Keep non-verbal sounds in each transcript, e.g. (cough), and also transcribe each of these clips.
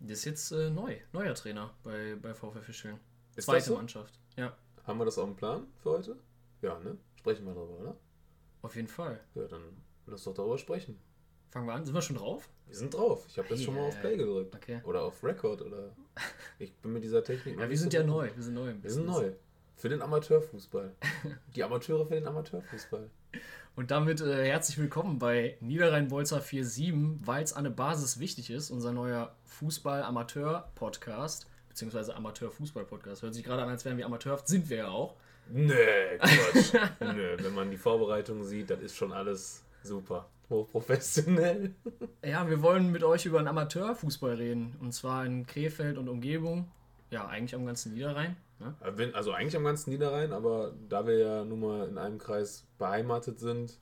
Der ist jetzt äh, neu, neuer Trainer bei, bei VfL Fischeln. Ist Zweite das so? Mannschaft. Ja, Haben wir das auf dem Plan für heute? Ja, ne? Sprechen wir darüber, oder? auf jeden Fall. Ja, dann lass doch darüber sprechen. Fangen wir an. Sind wir schon drauf? Wir sind drauf. Ich habe jetzt schon mal auf Play gedrückt. Okay. Oder auf Record oder. (laughs) Ich bin mit dieser Technik. Ja, wir sind so ja gut. neu. Wir sind neu. Wir sind neu. Für den Amateurfußball. (laughs) Die Amateure für den Amateurfußball. Und damit äh, herzlich willkommen bei Niederrhein-Bolzer 4.7, weil es an der Basis wichtig ist, unser neuer Fußball-Amateur-Podcast, beziehungsweise Amateur-Fußball-Podcast. Hört sich gerade an, als wären wir amateurhaft, sind wir ja auch. Nee, Quatsch. (laughs) Nö, wenn man die Vorbereitung sieht, das ist schon alles super. Hochprofessionell. (laughs) Ja, wir wollen mit euch über einen Amateurfußball reden, und zwar in Krefeld und Umgebung. Ja, eigentlich am ganzen Niederrhein. Ne? Wenn- Also eigentlich am ganzen Niederrhein, aber da wir ja nun mal in einem Kreis beheimatet sind,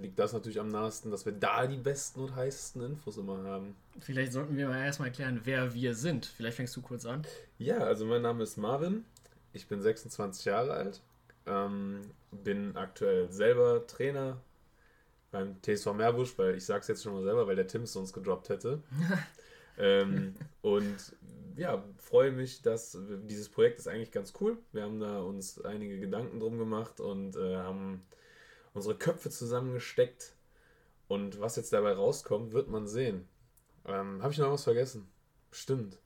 liegt das natürlich am nahesten, dass wir da die besten und heißesten Infos immer haben. Vielleicht sollten wir mal erstmal erklären, wer wir sind. Vielleicht fängst du kurz an. Ja, also mein Name ist Marvin, ich bin 26 Jahre alt, ähm, bin aktuell selber Trainer beim TSV Meerbusch, weil ich sag's jetzt schon mal selber, weil der Tim es sonst gedroppt hätte. (laughs) ähm, und ja, freue mich, dass dieses Projekt ist eigentlich ganz cool. Wir haben da uns einige Gedanken drum gemacht und äh, haben unsere Köpfe zusammengesteckt. Und was jetzt dabei rauskommt, wird man sehen. Ähm, Habe ich noch was vergessen? Bestimmt.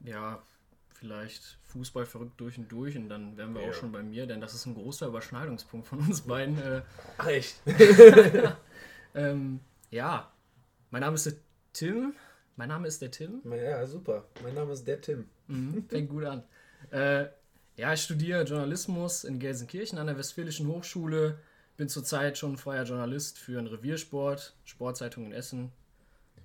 Ja, vielleicht Fußball verrückt durch und durch und dann wären wir Ja. auch schon bei mir, denn das ist ein großer Überschneidungspunkt von uns beiden. Äh, Ach, echt? (laughs) ähm, ja, mein Name ist Tim. Mein Name ist der Tim. Ja, super. Mein Name ist der Tim. Mhm, (laughs) fängt gut an. Äh, ja, ich studiere Journalismus in Gelsenkirchen an der Westfälischen Hochschule. Bin zurzeit schon freier Journalist für einen Reviersport, Sportzeitung in Essen.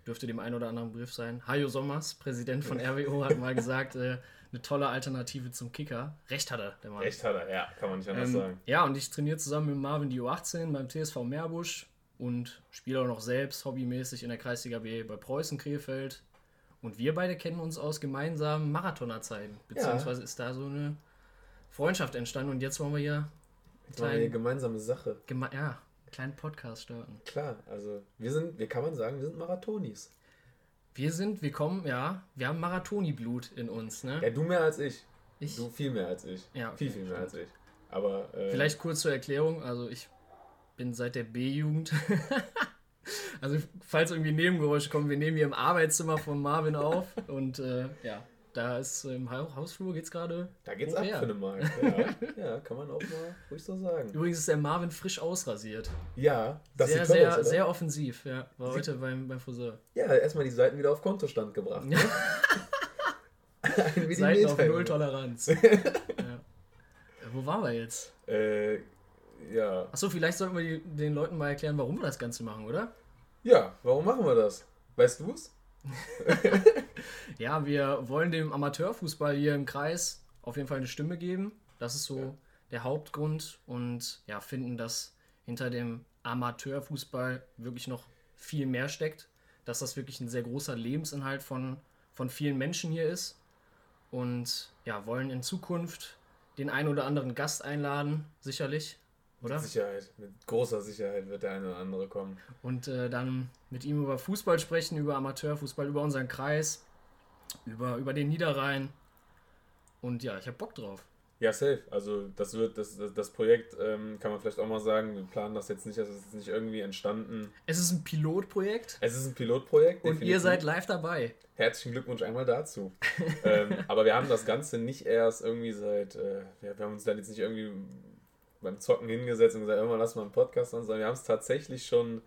Dürfte dem einen oder anderen Begriff sein. Hajo Sommers, Präsident von (laughs) RWO, hat mal gesagt, äh, eine tolle Alternative zum Kicker. Recht hat er, der Mann. Echt hat er, ja, kann man nicht anders Ähm, sagen. ja, und ich trainiere zusammen mit Marvin die U18 beim TSV Meerbusch und spiele auch noch selbst hobbymäßig in der Kreisliga B bei Preußen Krefeld. Und wir beide kennen uns aus gemeinsamen Marathonerzeiten. Beziehungsweise ist da so eine Freundschaft entstanden und jetzt wollen wir hier eine kleinen, gemeinsame Sache. geme ja, einen kleinen Podcast starten. Klar, also wir sind, wie kann man sagen, wir sind Marathonis. Wir sind, wir kommen, ja, wir haben Marathoni-Blut in uns, ne? Ja, du mehr als ich. Ich, Du viel mehr als ich. Ja, okay, viel, viel mehr als ich. Aber äh, Vielleicht kurz zur Erklärung, also ich bin seit der B-Jugend. (laughs) also falls irgendwie Nebengeräusche kommen, wir nehmen hier im Arbeitszimmer von Marvin auf und äh, ja, da ist im Ha- Hausflur geht's gerade. da geht's ab her. für eine Mark. Ja, (laughs) ja, kann man auch mal ruhig so sagen. Übrigens ist der Marvin frisch ausrasiert. Ja, das sehr, sieht toll sehr, aus, oder? sehr offensiv, ja. War heute beim, beim Friseur. Ja, erstmal die Seiten wieder auf Kontostand gebracht. Ne? (laughs) Seiten auf Null. Toleranz. ja. Wo waren wir jetzt? Äh, ja. Achso, vielleicht sollten wir die, den Leuten mal erklären, warum wir das Ganze machen, oder? Ja, warum machen wir das? Weißt du's? (laughs) Ja, wir wollen dem Amateurfußball hier im Kreis auf jeden Fall eine Stimme geben. Das ist so Ja. der Hauptgrund und ja, finden, dass hinter dem Amateurfußball wirklich noch viel mehr steckt. Dass das wirklich ein sehr großer Lebensinhalt von, von vielen Menschen hier ist. Und ja, wollen in Zukunft den einen oder anderen Gast einladen, sicherlich, oder? Mit Sicherheit. Mit großer Sicherheit wird der eine oder andere kommen. und äh, dann mit ihm über Fußball sprechen, über Amateurfußball, über unseren Kreis, über, über den Niederrhein. Und ja, ich habe Bock drauf. Ja, safe. Also das wird, das, das, das Projekt, ähm, kann man vielleicht auch mal sagen, wir planen das jetzt nicht, das ist nicht irgendwie entstanden. Es ist ein Pilotprojekt Es ist ein Pilotprojekt. und definitiv. ihr seid live dabei. Herzlichen Glückwunsch einmal dazu. (laughs) ähm, aber wir haben das Ganze nicht erst irgendwie seit, äh, wir, wir haben uns da jetzt nicht irgendwie beim Zocken hingesetzt und gesagt, irgendwann lass mal einen Podcast an, sondern wir haben es tatsächlich schon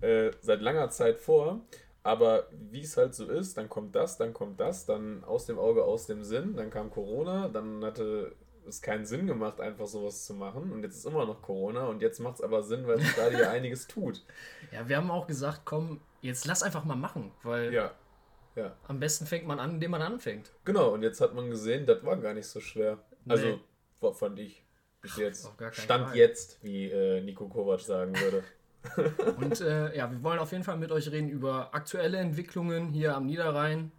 äh, seit langer Zeit vor. Aber wie es halt so ist, dann kommt das, dann kommt das, dann aus dem Auge, aus dem Sinn, dann kam Corona, dann hatte es keinen Sinn gemacht, einfach sowas zu machen. Und jetzt ist immer noch Corona und jetzt macht es aber Sinn, weil sich gerade hier (laughs) einiges tut. Ja, wir haben auch gesagt, komm, jetzt lass einfach mal machen, weil Ja, ja. am besten fängt man an, indem man anfängt. Genau, und jetzt hat man gesehen, das war gar nicht so schwer. Also, Nee. wa- fand ich. Bis jetzt. Stand Fall. jetzt, wie äh, Nico Kovac sagen würde. (laughs) Und äh, ja, wir wollen auf jeden Fall mit euch reden über aktuelle Entwicklungen hier am Niederrhein.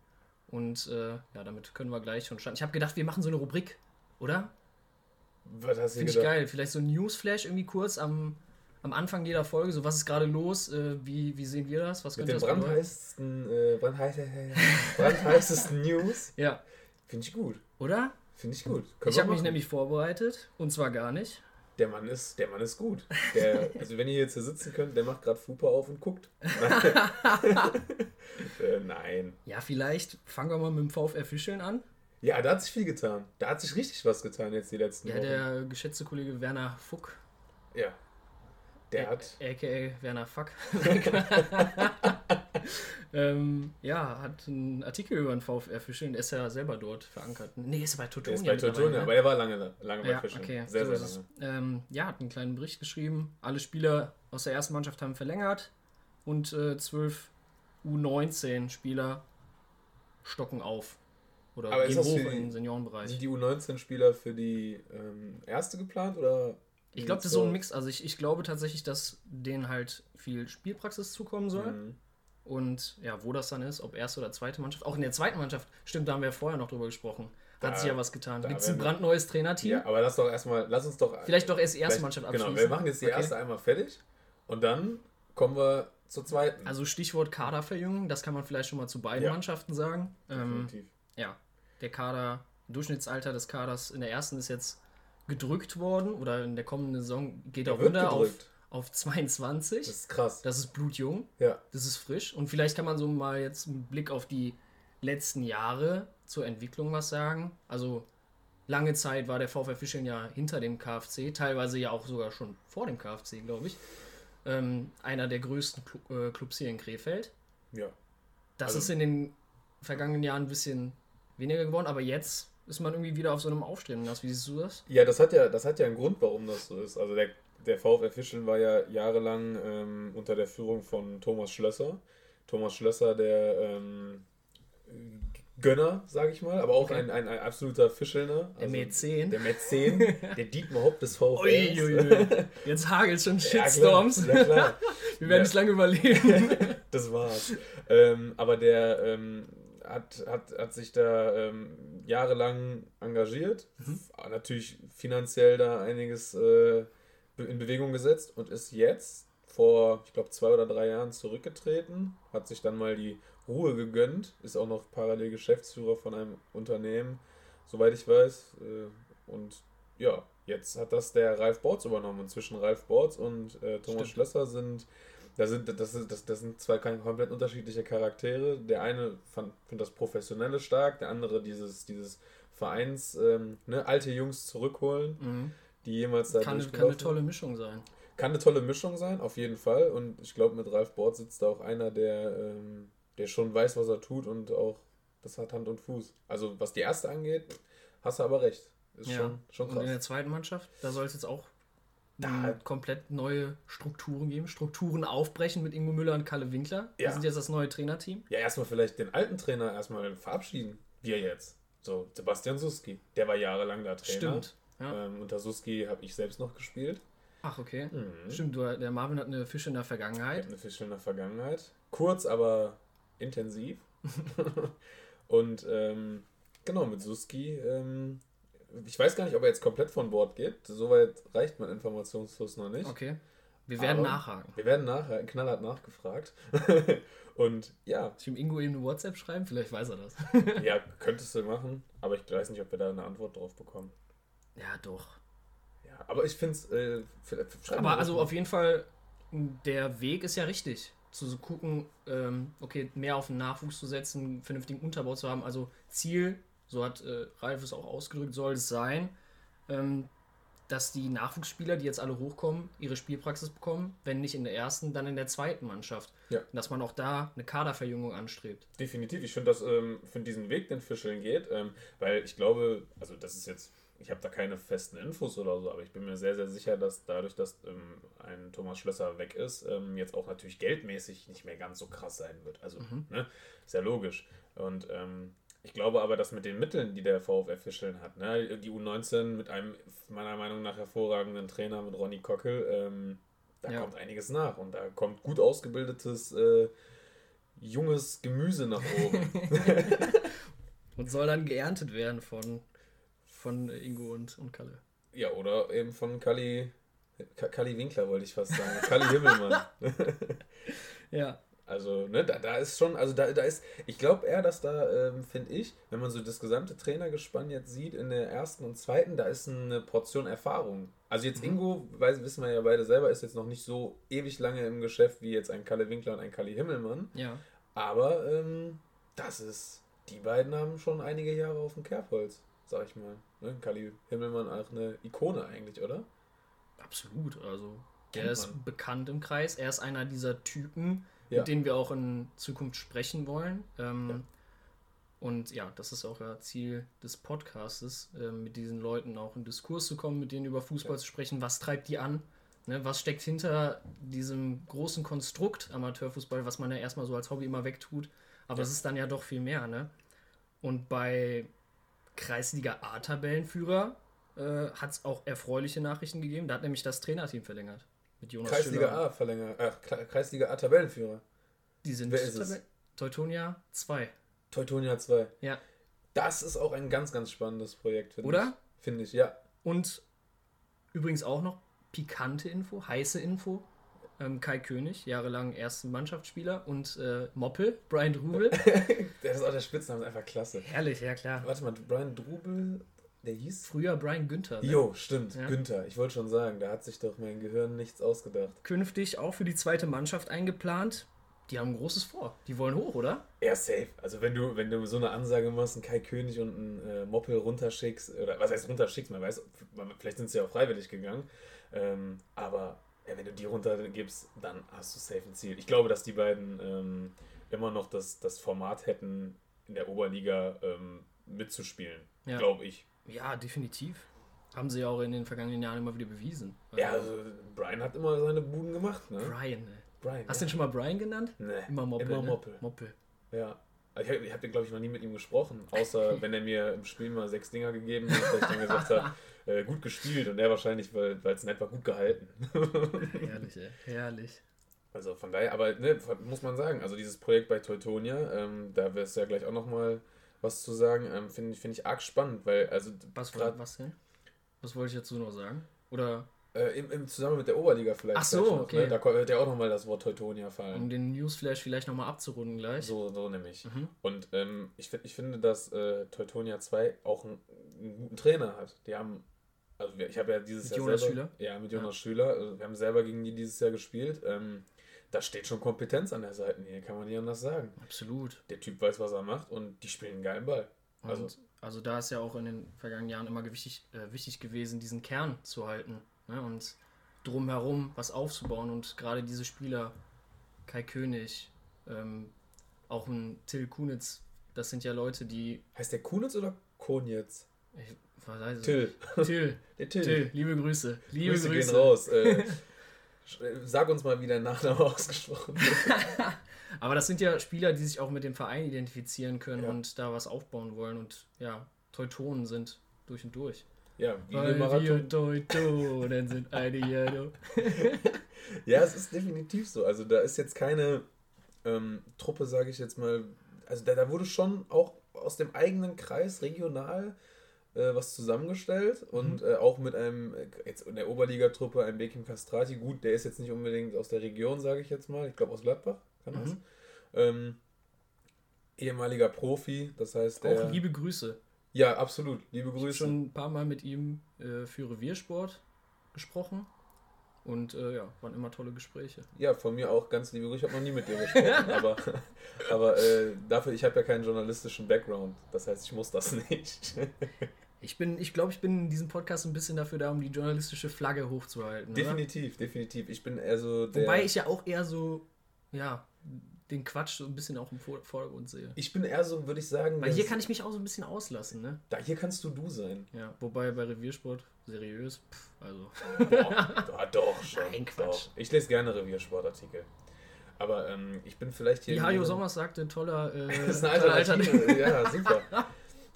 Und äh, ja, damit können wir gleich schon starten. Ich habe gedacht, wir machen so eine Rubrik, oder? Was hast du Finde ich geil. Vielleicht so ein Newsflash irgendwie kurz am, am Anfang jeder Folge, so was ist gerade los, äh, wie, wie sehen wir das, was Mit könnte das brandheißesten, äh, brandheiß, (laughs) brandheißesten News. Ja, Finde ich gut. oder? Finde ich gut. Können Ich habe mich nämlich vorbereitet und zwar gar nicht. Der Mann ist, der Mann ist gut. Der, (laughs) also wenn ihr jetzt hier sitzen könnt, der macht gerade Fupa auf und guckt. (laughs) (laughs) äh, nein. Ja, vielleicht fangen wir mal mit dem VfR Fischeln an. Ja, da hat sich viel getan. Da hat sich richtig was getan jetzt die letzten Ja, Wochen. der geschätzte Kollege Werner Fuck, ja. Der hat. aka Werner Fuck, (laughs) (laughs) ähm, ja, hat einen Artikel über den VfR Fischeln, ist ja selber dort verankert. Nee, ist bei Totonia. ist bei Teutonia, ne? aber er war lange, lange bei Ja, Fischen. okay. Sehr, so sehr lange. Ähm, ja, hat einen kleinen Bericht geschrieben. Alle Spieler aus der ersten Mannschaft haben verlängert und äh, 12 U19-Spieler stocken auf. Oder Aber gehen hoch den Seniorenbereich. Sind die U19-Spieler für die ähm, erste geplant oder? Ich glaube, das ist so ein Mix. Also ich, ich glaube tatsächlich, dass denen halt viel Spielpraxis zukommen soll. Mhm. Und ja, wo das dann ist, ob erste oder zweite Mannschaft. Auch in der zweiten Mannschaft, stimmt, da haben wir vorher noch drüber gesprochen. Hat Da- sich ja was getan. da Gibt es ein brandneues Trainerteam? Ja, aber lass doch erstmal, lass uns doch. Vielleicht doch erst die erste Mannschaft Genau, abschließen. wir machen jetzt die Okay. erste einmal fertig und dann kommen wir zur zweiten. Also Stichwort Kaderverjüngung, das kann man vielleicht schon mal zu beiden Ja. Mannschaften sagen. Ähm, Definitiv. ja, der Kader, Durchschnittsalter des Kaders in der ersten ist jetzt gedrückt worden oder in der kommenden Saison geht er wird runter auf, auf 22. Das ist krass. Das ist blutjung, ja. das ist frisch und vielleicht kann man so mal jetzt einen Blick auf die letzten Jahre zur Entwicklung was sagen. Also lange Zeit war der VfR Fischeln ja hinter dem KfC, teilweise ja auch sogar schon vor dem KfC, glaube ich. Ähm, einer der größten Clu äh, Clubs hier in Krefeld. Ja. Das Also- ist in den vergangenen Jahren ein bisschen weniger geworden, aber jetzt ist man irgendwie wieder auf so einem Aufstreben. Wie siehst du das? Ja, das hat ja, das hat ja einen Grund, warum das so ist. Also der, der VfR Fischeln war ja jahrelang ähm, unter der Führung von Thomas Schlösser. Thomas Schlösser, der ähm, Gönner, sage ich mal, aber auch Okay. ein, ein, ein absoluter Fischelner. Der Mäzen. Der Mäzen, (laughs) der Dietmar Hopp des VfR. Uiuiui. Jetzt hagelt schon Shitstorms. Ja, klar. Ja, klar. (laughs) Wir werden Ja. nicht lange überleben. (laughs) Das war's. ähm, aber der ähm, hat, hat, hat sich da ähm, jahrelang engagiert, f- natürlich finanziell da einiges äh, in Bewegung gesetzt und ist jetzt vor, ich glaube, zwei oder drei Jahren zurückgetreten, hat sich dann mal die Ruhe gegönnt, ist auch noch parallel Geschäftsführer von einem Unternehmen, soweit ich weiß. Äh, und ja, jetzt hat das der Ralf Borz übernommen. Und zwischen Ralf Borz und äh, Thomas Stimmt. Schlösser sind da sind, das, das, das sind zwei komplett unterschiedliche Charaktere. Der eine fand, findet das Professionelle stark, der andere dieses, dieses Vereins, ähm, ne, alte Jungs zurückholen, Mhm. die jemals da Kann, kann eine tolle Mischung sein. Kann eine tolle Mischung sein, auf jeden Fall. Und ich glaube, mit Ralf Bort sitzt da auch einer, der, ähm, der schon weiß, was er tut und auch das hat Hand und Fuß. Also was die erste angeht, hast du aber recht. Ist Ja. schon, schon Und in krass. der zweiten Mannschaft, da soll es jetzt auch Da- mm, komplett neue Strukturen geben. Strukturen aufbrechen mit Ingo Müller und Kalle Winkler. Die Ja. sind jetzt das neue Trainerteam. Ja, erstmal vielleicht den alten Trainer erstmal verabschieden. Wir jetzt. So, Sebastian Suski. Der war jahrelang da Trainer. Stimmt. Ja. Ähm, unter Suski habe ich selbst noch gespielt. Ach, okay. Mhm. Stimmt, du, der Marvin hat eine Fische in der Ich Vergangenheit. habe eine Fischl in der Vergangenheit. Kurz, aber intensiv. (laughs) (laughs) und ähm, genau, mit Suski. Ähm, ich weiß gar nicht, ob er jetzt komplett von Bord geht. Soweit reicht mein Informationsfluss noch nicht. Okay. Wir werden Aber- nachhaken. Wir werden nachher knallhart nachgefragt. (laughs) und ja, Soll ich ihm Ingo eben eine WhatsApp schreiben? Vielleicht weiß er das. ja, könntest du machen, aber ich weiß nicht, ob wir da eine Antwort drauf bekommen. ja, doch. Ja, aber ich finde es. Äh, Aber also mal. auf jeden Fall, der Weg ist ja richtig. Zu gucken, ähm, okay, mehr auf den Nachwuchs zu setzen, einen vernünftigen Unterbau zu haben. Also Ziel, so hat äh, Ralf es auch ausgedrückt, soll es sein, ähm, dass die Nachwuchsspieler, die jetzt alle hochkommen, ihre Spielpraxis bekommen, wenn nicht in der ersten, dann in der zweiten Mannschaft. Ja. Und dass man auch da eine Kaderverjüngung anstrebt. Definitiv. Ich finde das, ähm, finde diesen Weg, den Fischeln geht, ähm, weil ich glaube, also das ist jetzt, ich habe da keine festen Infos oder so, aber ich bin mir sehr, sehr sicher, dass dadurch, dass ähm, ein Thomas Schlösser weg ist, ähm, jetzt auch natürlich geldmäßig nicht mehr ganz so krass sein wird. Also, ne, ist ja logisch. Und ähm, ich glaube aber, dass mit den Mitteln, die der VfR Fischeln hat, ne, die U19 mit einem meiner Meinung nach hervorragenden Trainer, mit Ronny Kockel, ähm, da Ja. kommt einiges nach und da kommt gut ausgebildetes äh, junges Gemüse nach oben. (laughs) Und soll dann geerntet werden von, von Ingo und, und Kalle. ja, oder eben von Kali Kali Winkler wollte ich fast sagen. Kali Himmelmann. (laughs) ja. Also, ne, da, da ist schon, also da, da ist, ich glaube eher, dass da, ähm, finde ich, wenn man so das gesamte Trainergespann jetzt sieht in der ersten und zweiten, da ist eine Portion Erfahrung. Also jetzt mhm. Ingo, weiß, wissen wir ja beide selber, ist jetzt noch nicht so ewig lange im Geschäft wie jetzt ein Kalle Winkler und ein Kali Himmelmann. Ja. Aber ähm, das ist, die beiden haben schon einige Jahre auf dem Kerbholz, sag ich mal. Ne? Kali Himmelmann auch eine Ikone eigentlich, oder? Absolut, also der ist bekannt im Kreis. Er ist einer dieser Typen, ja. mit denen wir auch in Zukunft sprechen wollen. Ähm, ja. Und ja, das ist auch ja Ziel des Podcastes, äh, mit diesen Leuten auch in Diskurs zu kommen, mit denen über Fußball ja. zu sprechen. Was treibt die an? Ne, was steckt hinter diesem großen Konstrukt Amateurfußball, was man ja erstmal so als Hobby immer wegtut? Aber es ist dann ja doch viel mehr. Ne? Und bei Kreisliga A-Tabellenführer äh, hat es auch erfreuliche Nachrichten gegeben. Da hat nämlich das Trainerteam verlängert. Mit Jonas Kreisliga Schüller. A verlängert. Äh, Kreisliga A Tabellenführer. Die sind Wer ist es? Teutonia 2. Teutonia 2. Ja. Das ist auch ein ganz, ganz spannendes Projekt, finde ich. Oder? Finde ich, ja. Und übrigens auch noch pikante Info, heiße Info. Ähm, Kai König, jahrelang ersten Mannschaftsspieler und äh, Moppel, Brian Drubel. (laughs) das ist auch der Spitzname, ist einfach klasse. Herrlich, ja klar. Warte mal, Brian Drubel der hieß? Früher Brian Günther. Ne? Jo, stimmt, ja. Günther. Ich wollte schon sagen, da hat sich doch mein Gehirn nichts ausgedacht. Künftig auch für die zweite Mannschaft eingeplant. Die haben ein großes Vor. Die wollen hoch, oder? Ja, safe. Also wenn du, wenn du so eine Ansage machst, einen Kai König und einen äh, Moppel runterschickst, oder was heißt runterschickst, man weiß, vielleicht sind sie ja auch freiwillig gegangen. Ähm, aber ja, wenn du die runtergibst, dann hast du safe ein Ziel. Ich glaube, dass die beiden ähm, immer noch das, das Format hätten, in der Oberliga ähm, mitzuspielen. Ja. Glaube ich. Ja, definitiv. Haben sie ja auch in den vergangenen Jahren immer wieder bewiesen. Ja, also Brian hat immer seine Buden gemacht, ne? Brian, ne? Brian. Hast du ja. den schon mal Brian genannt? Nee. Immer Moppel. Immer Moppel. Ne? Moppel. Ja. Ich habe, hab, glaube ich, noch nie mit ihm gesprochen, außer (laughs) wenn er mir im Spiel mal sechs Dinger gegeben hat, dass ich dann gesagt habe, (laughs) äh, gut gespielt und er wahrscheinlich, weil es nett war, gut gehalten. (laughs) herrlich, ey. herrlich. Also von daher, aber ne, muss man sagen, also dieses Projekt bei Teutonia, ähm, da wirst du ja gleich auch nochmal was zu sagen, ähm, finde find ich arg spannend, weil also. Was, grad, was denn? Was wollte ich dazu noch sagen? Oder. Äh, im, im Zusammen mit der Oberliga vielleicht. Ach so, noch, ne? okay. Ne? Da wird ja auch nochmal das Wort Teutonia fallen. Um den Newsflash vielleicht nochmal abzurunden gleich. So, so nämlich. Mhm. Und ähm, ich, ich finde, dass äh, Teutonia 2 auch einen, einen, guten Trainer hat. Die haben, also ich habe ja dieses mit Jahr Jonas selber, Schüler? Ja, mit Jonas ja. Schüler. Also wir haben selber gegen die dieses Jahr gespielt. Ähm, da steht schon Kompetenz an der Seite hier, kann man nicht anders sagen. Absolut. Der Typ weiß, was er macht und die spielen einen geilen Ball. Also, und also da ist ja auch in den vergangenen Jahren immer wichtig, äh, wichtig gewesen, diesen Kern zu halten ne? und drumherum was aufzubauen. Und gerade diese Spieler, Kai König, ähm, auch ein Till Kunitz, das sind ja Leute, die. Heißt der Kunitz oder Konitz? Ich weiß Till. Till. (laughs) der Till. Till. Liebe Grüße. Liebe Grüße. Grüße. gehen raus. Äh, (laughs) sag uns mal, wie der Nachname (laughs) ausgesprochen wird. (laughs) Aber das sind ja Spieler, die sich auch mit dem Verein identifizieren können ja. und da was aufbauen wollen und ja, Teutonen sind durch und durch. Ja, wie Weil wir Teutonen sind eine (laughs) ja, es ist definitiv so. Also da ist jetzt keine ähm, Truppe, sage ich jetzt mal, also da, da wurde schon auch aus dem eigenen Kreis regional was zusammengestellt und mhm. äh, auch mit einem, jetzt in der Oberligatruppe, einem Bekim Castrati. Gut, der ist jetzt nicht unbedingt aus der Region, sage ich jetzt mal. Ich glaube aus Gladbach kann das. Mhm. Ähm, ehemaliger Profi, das heißt. Auch liebe Grüße. Ja, absolut. Liebe Grüße. Ich habe schon ein paar Mal mit ihm äh, für Reviersport gesprochen. Und äh, ja, waren immer tolle Gespräche. Ja, von mir auch ganz liebe Grüße. Ich habe noch nie mit dir gesprochen, (laughs) aber, aber äh, dafür, ich habe ja keinen journalistischen Background. Das heißt, ich muss das nicht. Ich bin, ich glaube, ich bin in diesem Podcast ein bisschen dafür da, um die journalistische Flagge hochzuhalten. Definitiv, oder? definitiv. Ich bin eher so der. Wobei ich ja auch eher so, ja, den Quatsch so ein bisschen auch im Vordergrund sehe. Ich bin eher so, würde ich sagen. Weil hier kann ich mich auch so ein bisschen auslassen, ne? Da hier kannst du du sein. Ja, wobei bei Reviersport seriös, pff, also. Boah, (laughs) doch, schon. Nein, Quatsch. Doch. Ich lese gerne Reviersportartikel. Aber ähm, ich bin vielleicht hier. Wie Hajo Sommers sagte, toller. Äh, (laughs) das ist eine Alternative. ja, super. (laughs)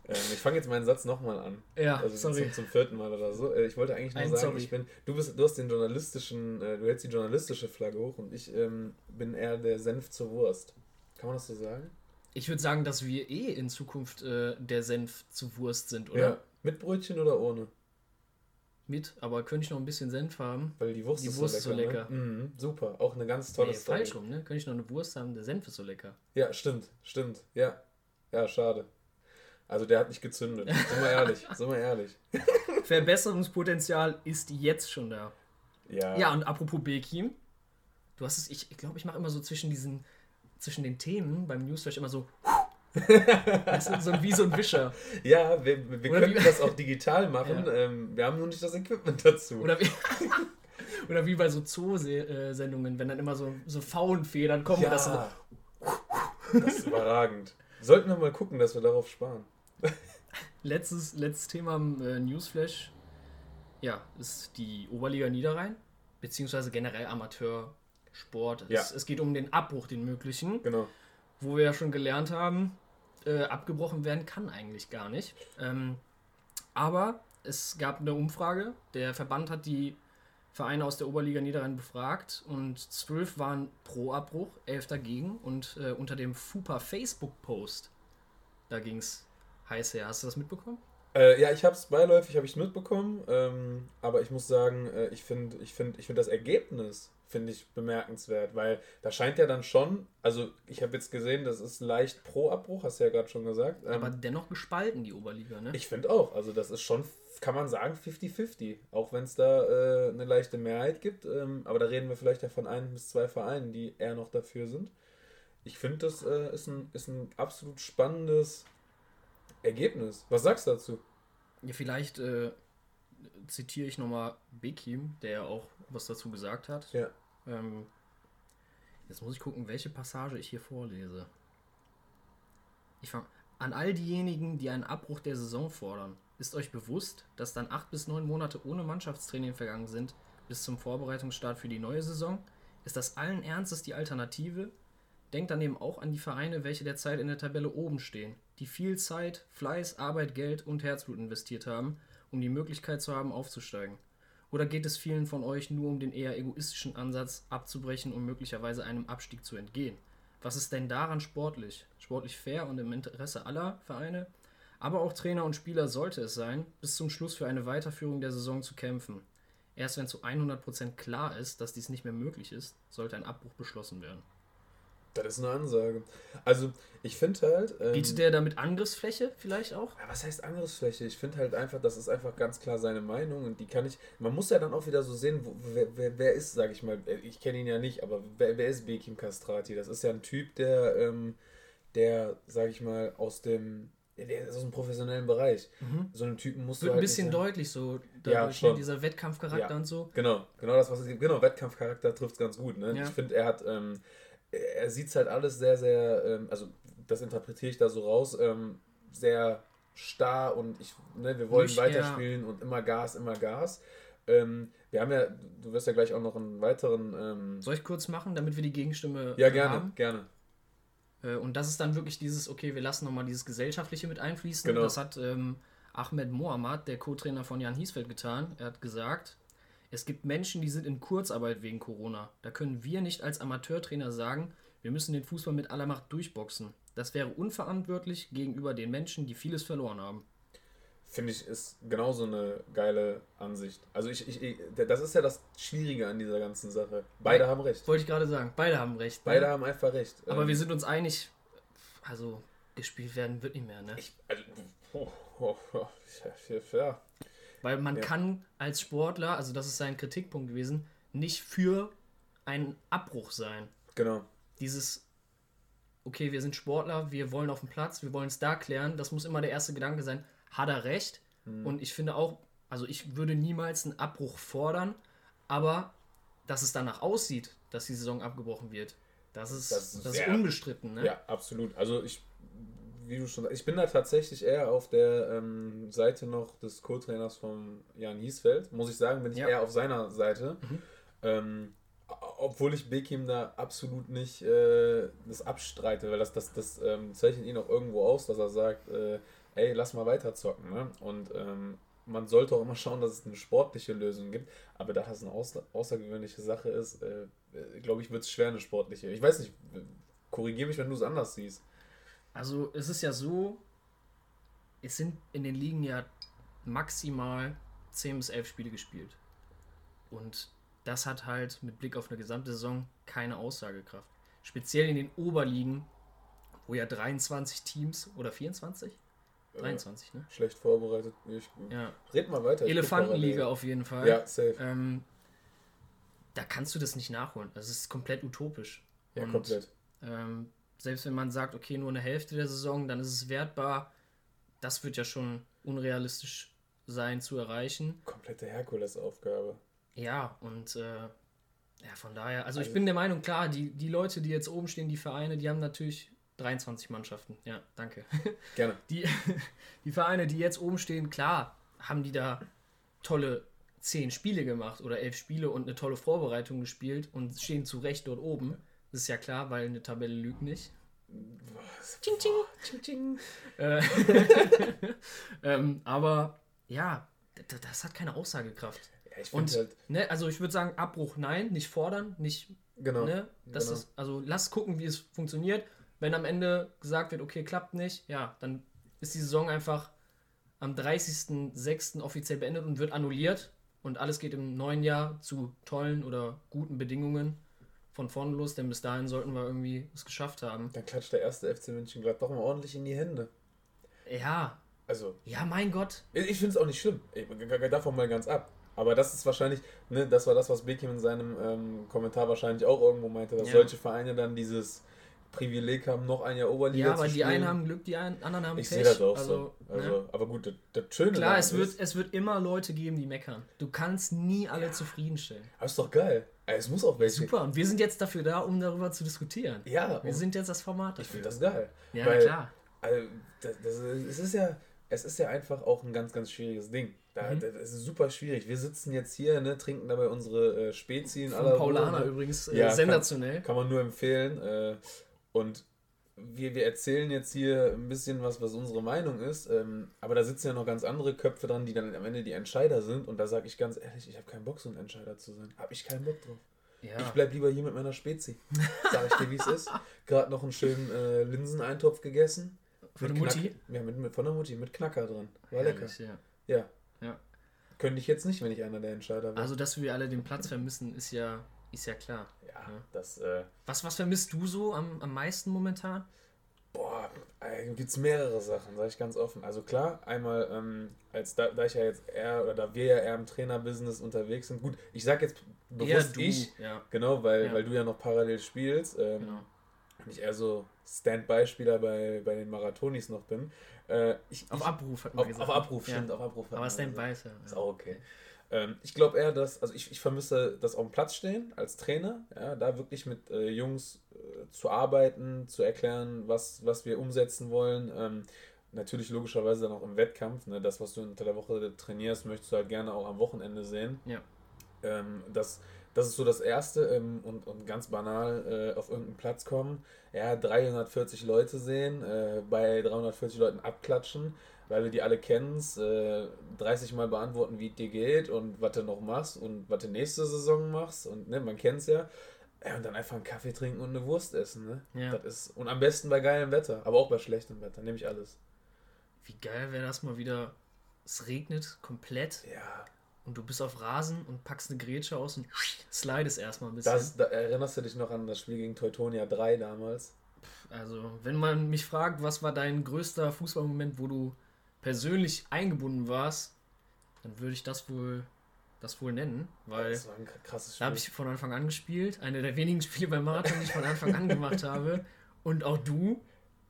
Ähm, ich fange jetzt meinen Satz nochmal an. Ja, also sorry. Zum, zum, vierten Mal oder so. Äh, ich wollte eigentlich nur Ein sagen, sorry. ich bin, du bist, du hast den journalistischen, äh, du hältst die journalistische Flagge hoch und ich ähm, bin eher der Senf zur Wurst. Kann man das so sagen? Ich würde sagen, dass wir eh in Zukunft äh, der Senf zur Wurst sind, oder? Ja. Mit Brötchen oder ohne? mit, aber könnte ich noch ein bisschen Senf haben? Weil die Wurst, die ist, Wurst so lecker. Ne? Mhm, super, auch eine ganz tolle nee, Story. falsch rum, ne? Könnte ich noch eine Wurst haben, der Senf ist so lecker. Ja, stimmt, stimmt, ja. Ja, schade. Also der hat nicht gezündet. Sind wir ehrlich, sind wir ehrlich. (laughs) Verbesserungspotenzial ist jetzt schon da. Ja. Ja, und apropos Bekim, du hast es, ich glaube, ich, glaub, ich mache immer so zwischen diesen, zwischen den Themen beim Newsflash immer so (laughs) weißt du, so wie so ein Wischer. Ja, wir, wir könnten das auch digital machen. (laughs) Ja. Ähm, wir haben nur nicht das Equipment dazu. Oder wie, oder wie bei so Zoosendungen, wenn dann immer so, so Faunfedern kommen. Ja. Das, so das ist überragend. Sollten wir mal gucken, dass wir darauf sparen. Letztes, letztes Thema im äh, Newsflash. Ja, ist die Oberliga Niederrhein, beziehungsweise generell Amateursport. Ja. Es, es geht um den Abbruch, den möglichen. Genau wo wir ja schon gelernt haben, äh, abgebrochen werden kann eigentlich gar nicht. Ähm, aber es gab eine Umfrage. Der Verband hat die Vereine aus der Oberliga Niederrhein befragt und zwölf waren pro Abbruch, elf dagegen. Und äh, unter dem FUPA Facebook-Post, da ging es heiß her. Hast du das mitbekommen? Äh, ja, ich habe es beiläufig, habe ich mitbekommen. Ähm, aber ich muss sagen, äh, ich finde ich find, ich find das Ergebnis finde ich bemerkenswert, weil da scheint ja dann schon, also ich habe jetzt gesehen, das ist leicht pro Abbruch, hast du ja gerade schon gesagt. Ähm, Aber dennoch gespalten die Oberliga, ne? Ich finde auch, also das ist schon, kann man sagen, 50-50, auch wenn es da äh, eine leichte Mehrheit gibt. Ähm, aber da reden wir vielleicht ja von ein bis zwei Vereinen, die eher noch dafür sind. Ich finde, das äh, ist, ein, ist ein absolut spannendes Ergebnis. Was sagst du dazu? Ja, vielleicht äh, zitiere ich nochmal Bekim, der auch was dazu gesagt hat. Ja. Ähm, jetzt muss ich gucken, welche Passage ich hier vorlese. Ich fange an all diejenigen, die einen Abbruch der Saison fordern. Ist euch bewusst, dass dann acht bis neun Monate ohne Mannschaftstraining vergangen sind bis zum Vorbereitungsstart für die neue Saison? Ist das allen Ernstes die Alternative? Denkt daneben auch an die Vereine, welche derzeit in der Tabelle oben stehen, die viel Zeit, Fleiß, Arbeit, Geld und Herzblut investiert haben, um die Möglichkeit zu haben, aufzusteigen. Oder geht es vielen von euch nur um den eher egoistischen Ansatz, abzubrechen und möglicherweise einem Abstieg zu entgehen? Was ist denn daran sportlich? Sportlich fair und im Interesse aller Vereine? Aber auch Trainer und Spieler sollte es sein, bis zum Schluss für eine Weiterführung der Saison zu kämpfen. Erst wenn zu 100% klar ist, dass dies nicht mehr möglich ist, sollte ein Abbruch beschlossen werden. Das ist eine Ansage. Also, ich finde halt. Ähm, Bietet der damit Angriffsfläche vielleicht auch? Ja, was heißt Angriffsfläche? Ich finde halt einfach, das ist einfach ganz klar seine Meinung und die kann ich. Man muss ja dann auch wieder so sehen, wo, wer, wer, wer, ist, sage ich mal, ich kenne ihn ja nicht, aber wer, wer ist Bekim Castrati? Das ist ja ein Typ, der, ähm, der, sage ich mal, aus dem. Der ist aus dem professionellen Bereich. Mhm. So einen Typen musst Wird du halt ein bisschen deutlich so, dadurch ja, dieser Wettkampfcharakter ja. und so. Genau, genau das, was es gibt. Genau, Wettkampfcharakter trifft es ganz gut. Ne? Ja. Ich finde, er hat. Ähm, er sieht es halt alles sehr, sehr, ähm, also das interpretiere ich da so raus, ähm, sehr starr und ich, ne, wir wollen Nicht, weiterspielen ja. und immer Gas, immer Gas. Ähm, wir haben ja, du wirst ja gleich auch noch einen weiteren. Ähm, Soll ich kurz machen, damit wir die Gegenstimme Ja, gerne, haben? gerne. Äh, und das ist dann wirklich dieses, okay, wir lassen nochmal dieses Gesellschaftliche mit einfließen. Genau. Das hat ähm, Ahmed Mohammad, der Co-Trainer von Jan Hiesfeld, getan. Er hat gesagt, es gibt Menschen, die sind in Kurzarbeit wegen Corona. Da können wir nicht als Amateurtrainer sagen, wir müssen den Fußball mit aller Macht durchboxen. Das wäre unverantwortlich gegenüber den Menschen, die vieles verloren haben. Finde ich, ist genauso eine geile Ansicht. Also ich, ich, ich, das ist ja das Schwierige an dieser ganzen Sache. Beide haben recht. Wollte ich gerade sagen, beide haben recht. Beide ne? haben einfach recht. Aber ähm, wir sind uns einig, also gespielt werden wird nicht mehr, ne? Ich, also, oh, oh, oh, ja, weil man ja. kann als Sportler, also das ist sein Kritikpunkt gewesen, nicht für einen Abbruch sein. Genau. Dieses, okay, wir sind Sportler, wir wollen auf dem Platz, wir wollen es da klären, das muss immer der erste Gedanke sein. Hat er recht? Mhm. Und ich finde auch, also ich würde niemals einen Abbruch fordern, aber dass es danach aussieht, dass die Saison abgebrochen wird, das ist, das ist, das ist unbestritten. Ne? Ja, absolut. Also ich wie du schon ich bin da tatsächlich eher auf der ähm, Seite noch des Co-Trainers von Jan Hiesfeld. Muss ich sagen, bin ich ja. eher auf seiner Seite. Mhm. Ähm, obwohl ich Bekim da absolut nicht äh, das abstreite, weil das, das, das ähm, zeichnet ihn auch irgendwo aus, dass er sagt, äh, ey, lass mal weiter zocken. Ne? Und ähm, man sollte auch immer schauen, dass es eine sportliche Lösung gibt. Aber da das eine außer außergewöhnliche Sache ist, äh, äh glaube ich, wird es schwer, eine sportliche. Ich weiß nicht, korrigiere mich, wenn du es anders siehst. Also es ist ja so, es sind in den Ligen ja maximal 10 bis 11 Spiele gespielt. Und das hat halt mit Blick auf eine gesamte Saison keine Aussagekraft. Speziell in den Oberligen, wo ja 23 Teams oder 24? 23, ne? Schlecht vorbereitet. Ich, Ja. Red mal weiter. Elefantenliga auf jeden Fall. Ja, safe. Ähm, da kannst du das nicht nachholen. Das ist komplett utopisch. Ja, Und, komplett. Ähm, selbst wenn man sagt, okay, nur eine Hälfte der Saison, dann ist es wertbar. Das wird ja schon unrealistisch sein zu erreichen. Komplette Herkulesaufgabe. Ja, und äh, ja, von daher, also, ich Also- bin der Meinung, klar, die, die Leute, die jetzt oben stehen, die Vereine, die haben natürlich 23 Mannschaften. Ja, danke. (laughs) Gerne. Die, (laughs) die Vereine, die jetzt oben stehen, klar, haben die da tolle 10 Spiele gemacht oder 11 Spiele und eine tolle Vorbereitung gespielt und stehen zu Recht dort oben. Das ist ja klar, weil eine Tabelle lügt nicht. Was? Ching, ching, ching, ching. Äh, (laughs) ähm, aber ja, das hat keine Aussagekraft. Ja, ich Und finde halt, ne, also ich würde sagen, Abbruch nein, nicht fordern, nicht, genau. ne, das genau. ist, also lass gucken, wie es funktioniert. Wenn am Ende gesagt wird, okay, klappt nicht, ja, dann ist die Saison einfach am 30.06. offiziell beendet und wird annulliert und alles geht im neuen Jahr zu tollen oder guten Bedingungen von vorne los, denn bis dahin sollten wir irgendwie es geschafft haben. Dann klatscht der erste FC München doch mal ordentlich in die Hände. Ja, Also, ja, mein Gott. ich finde es auch nicht schlimm. Ich, davon mal ganz ab. Aber das ist wahrscheinlich, ne, das war das, was Bekim in seinem ähm, Kommentar wahrscheinlich auch irgendwo meinte, dass Ja. solche Vereine dann dieses Privileg haben, noch ein Jahr Oberliga Ja, zu aber die spielen. einen haben Glück, die einen, anderen haben Ich Pech. sehe das auch also, so. Also, ne? Aber gut, das, das Schöne Klar, es wird, ist, es wird immer Leute geben, die meckern. Du kannst nie alle zufriedenstellen. aber ist doch geil. Es muss auch welche. Super, und wir sind jetzt dafür da, um darüber zu diskutieren. Ja, Wir sind jetzt das Format ich dafür. finde das geil. ja, weil- klar. Also, das, das, es ist ja, es ist ja einfach auch ein ganz, ganz schwieriges Ding. Da, Mhm. Das ist super schwierig. Wir sitzen jetzt hier, ne, trinken dabei unsere äh, Spezi in Von Paulaner ne? übrigens äh, Ja, kann- sensationell. Kann man nur empfehlen. Äh, und wir, wir erzählen jetzt hier ein bisschen was, was unsere Meinung ist. Ähm, aber da sitzen ja noch ganz andere Köpfe dran, die dann am Ende die Entscheider sind. Und da sage ich ganz ehrlich, ich habe keinen Bock, so ein Entscheider zu sein. Habe ich keinen Bock drauf. Ja. Ich bleib lieber hier mit meiner Spezi. Sag ich dir, wie es ist. Gerade noch einen schönen äh, Linseneintopf gegessen. Von Mit der Mutti? Knack- Ja, mit, mit, von der Mutti, mit Knacker drin. War lecker. Herrlich, ja. Ja. Ja. Könnte ich jetzt nicht, wenn ich einer der Entscheider wäre. Also, dass wir alle den Platz vermissen, ist ja, ist ja klar. ja, ja. das, äh, Was, was vermisst du so am, am meisten momentan? boah, äh, gibt's mehrere Sachen, sage ich ganz offen. Also klar, einmal, ähm, als da, da ich ja jetzt eher, oder da wir ja eher im Trainerbusiness unterwegs sind, gut, ich sag jetzt bewusst ich, Ja, genau, weil, Ja. weil du ja noch parallel spielst, ähm, genau. und ich eher so Standby-Spieler bei, bei den Marathonis noch bin. Äh, ich, Auf ich, Abruf hat man auf, gesagt. auf Abruf, ja. stimmt, auf Abruf. Aber Standby ist ja. Ist auch okay. Ähm, ich glaube eher, dass, also ich, ich vermisse das auf dem Platz stehen als Trainer, ja, da wirklich mit äh, Jungs äh, zu arbeiten, zu erklären, was, was wir umsetzen wollen. Ähm, natürlich logischerweise dann auch im Wettkampf. Ne, das, was du unter der Woche trainierst, möchtest du halt gerne auch am Wochenende sehen. Ja. Ähm, das, das ist so das Erste ähm, und, und ganz banal äh, auf irgendeinen Platz kommen, ja, 340 Leute sehen, äh, bei 340 Leuten abklatschen, weil wir die alle kennen, äh, 30 Mal beantworten, wie es dir geht und was du noch machst und was du nächste Saison machst und ne, man kennt es ja. Ja, und dann einfach einen Kaffee trinken und eine Wurst essen. Ne? Ja. Das ist, und am besten bei geilem Wetter, aber auch bei schlechtem Wetter, nehme ich alles. Wie geil wäre das mal wieder? Es regnet komplett Ja, und du bist auf Rasen und packst eine Grätsche aus und slidest erstmal ein bisschen. das, da erinnerst du dich noch an das Spiel gegen Teutonia 3 damals? Also, wenn man mich fragt, was war dein größter Fußballmoment, wo du persönlich eingebunden warst, dann würde ich das wohl, das wohl nennen, weil Das war ein krasses da Spiel. habe ich von Anfang an gespielt. Eine der wenigen Spiele beim Marathon, die ich von Anfang an gemacht habe. Und auch du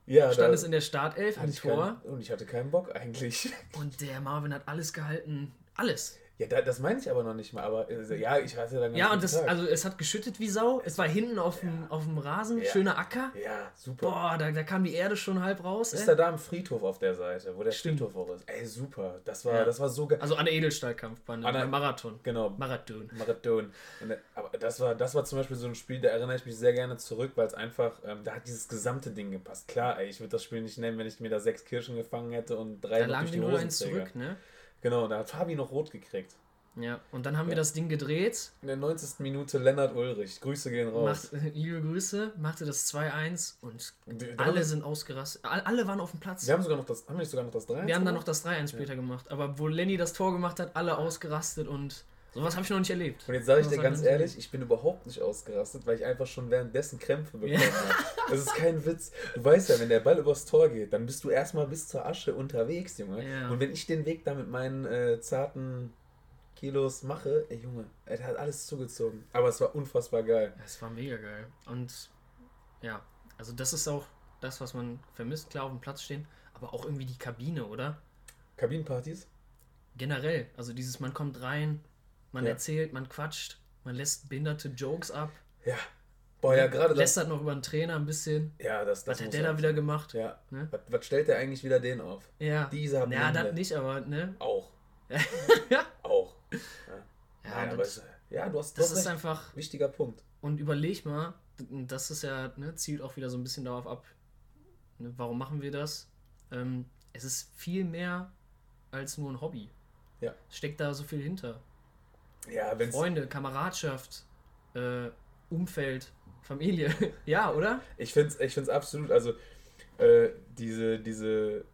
ja, standest da in der Startelf im Tor. keinen, und ich hatte keinen Bock eigentlich. Und der Marvin hat alles gehalten. Alles. Ja, da, das meine ich aber noch nicht mal. Aber äh, ja, ich hatte dann Ja, und das, also es hat geschüttet wie Sau. Es war hinten auf dem, auf dem Rasen, Ja. schöner Acker. Ja, super. Boah, da, da kam die Erde schon halb raus. ist Ey. er da am Friedhof auf der Seite, wo der Stimmt. Friedhof auch ist? Ey, super. Das war, Ja. das war so geil. Also an der Edelstahlkampfbahn, An der- Marathon. Genau, Marathon. Marathon. Äh, Aber das war, das war zum Beispiel so ein Spiel, da erinnere ich mich sehr gerne zurück, weil es einfach, ähm, da hat dieses gesamte Ding gepasst. Klar, ey, ich würde das Spiel nicht nennen, wenn ich mir da sechs Kirschen gefangen hätte und drei Da lagen durch die die 0-1 Hosenträger. zurück, ne? Genau, da hat Fabi noch rot gekriegt. Ja, und dann haben ja. wir das Ding gedreht. In der 90. Minute Lennart Ulrich. Grüße gehen raus. Macht, liebe Grüße, machte das 2-1 und die, alle sind ausgerastet. Alle waren auf dem Platz. Wir haben sogar noch das, haben wir sogar noch das 3-1 Wir haben dann noch das 3-1 später ja. gemacht. Aber wo Lenny das Tor gemacht hat, alle ausgerastet und sowas habe ich noch nicht erlebt. Und jetzt sage ich dir ganz ehrlich, ich bin überhaupt nicht ausgerastet, weil ich einfach schon währenddessen Krämpfe bekommen habe. Das ist kein Witz. Du weißt ja, wenn der Ball übers Tor geht, dann bist du erstmal bis zur Asche unterwegs, Junge. Ja. Und wenn ich den Weg da mit meinen äh, zarten Kilos mache, ey Junge, er hat alles zugezogen. Aber es war unfassbar geil. Es war mega geil. Und ja, also das ist auch das, was man vermisst. Klar, auf dem Platz stehen, aber auch irgendwie die Kabine, oder? Kabinenpartys? Generell. Also dieses, man kommt rein, man ja. erzählt, man quatscht, man lässt behinderte Jokes ab. Ja. Boah, ja, gerade das. Lästert noch über den Trainer ein bisschen. Ja, das, das Was hat der da wieder gemacht? Ja. Ne? Was, was, stellt der eigentlich wieder den auf? Ja. Dieser Ja, das nicht, aber, ne? Auch. (laughs) auch. Ja, ja, Nein, aber es, ja du hast das ist einfach wichtiger Punkt. Und überleg mal, das ist ja ne, zielt auch wieder so ein bisschen darauf ab. Ne, warum machen wir das? Ähm, es ist viel mehr als nur ein Hobby. Ja. Steckt da so viel hinter. Ja, Freunde, Kameradschaft, äh, Umfeld, Familie. (laughs) ja, oder? Ich finde es ich find's absolut. Also, äh, diese, diese,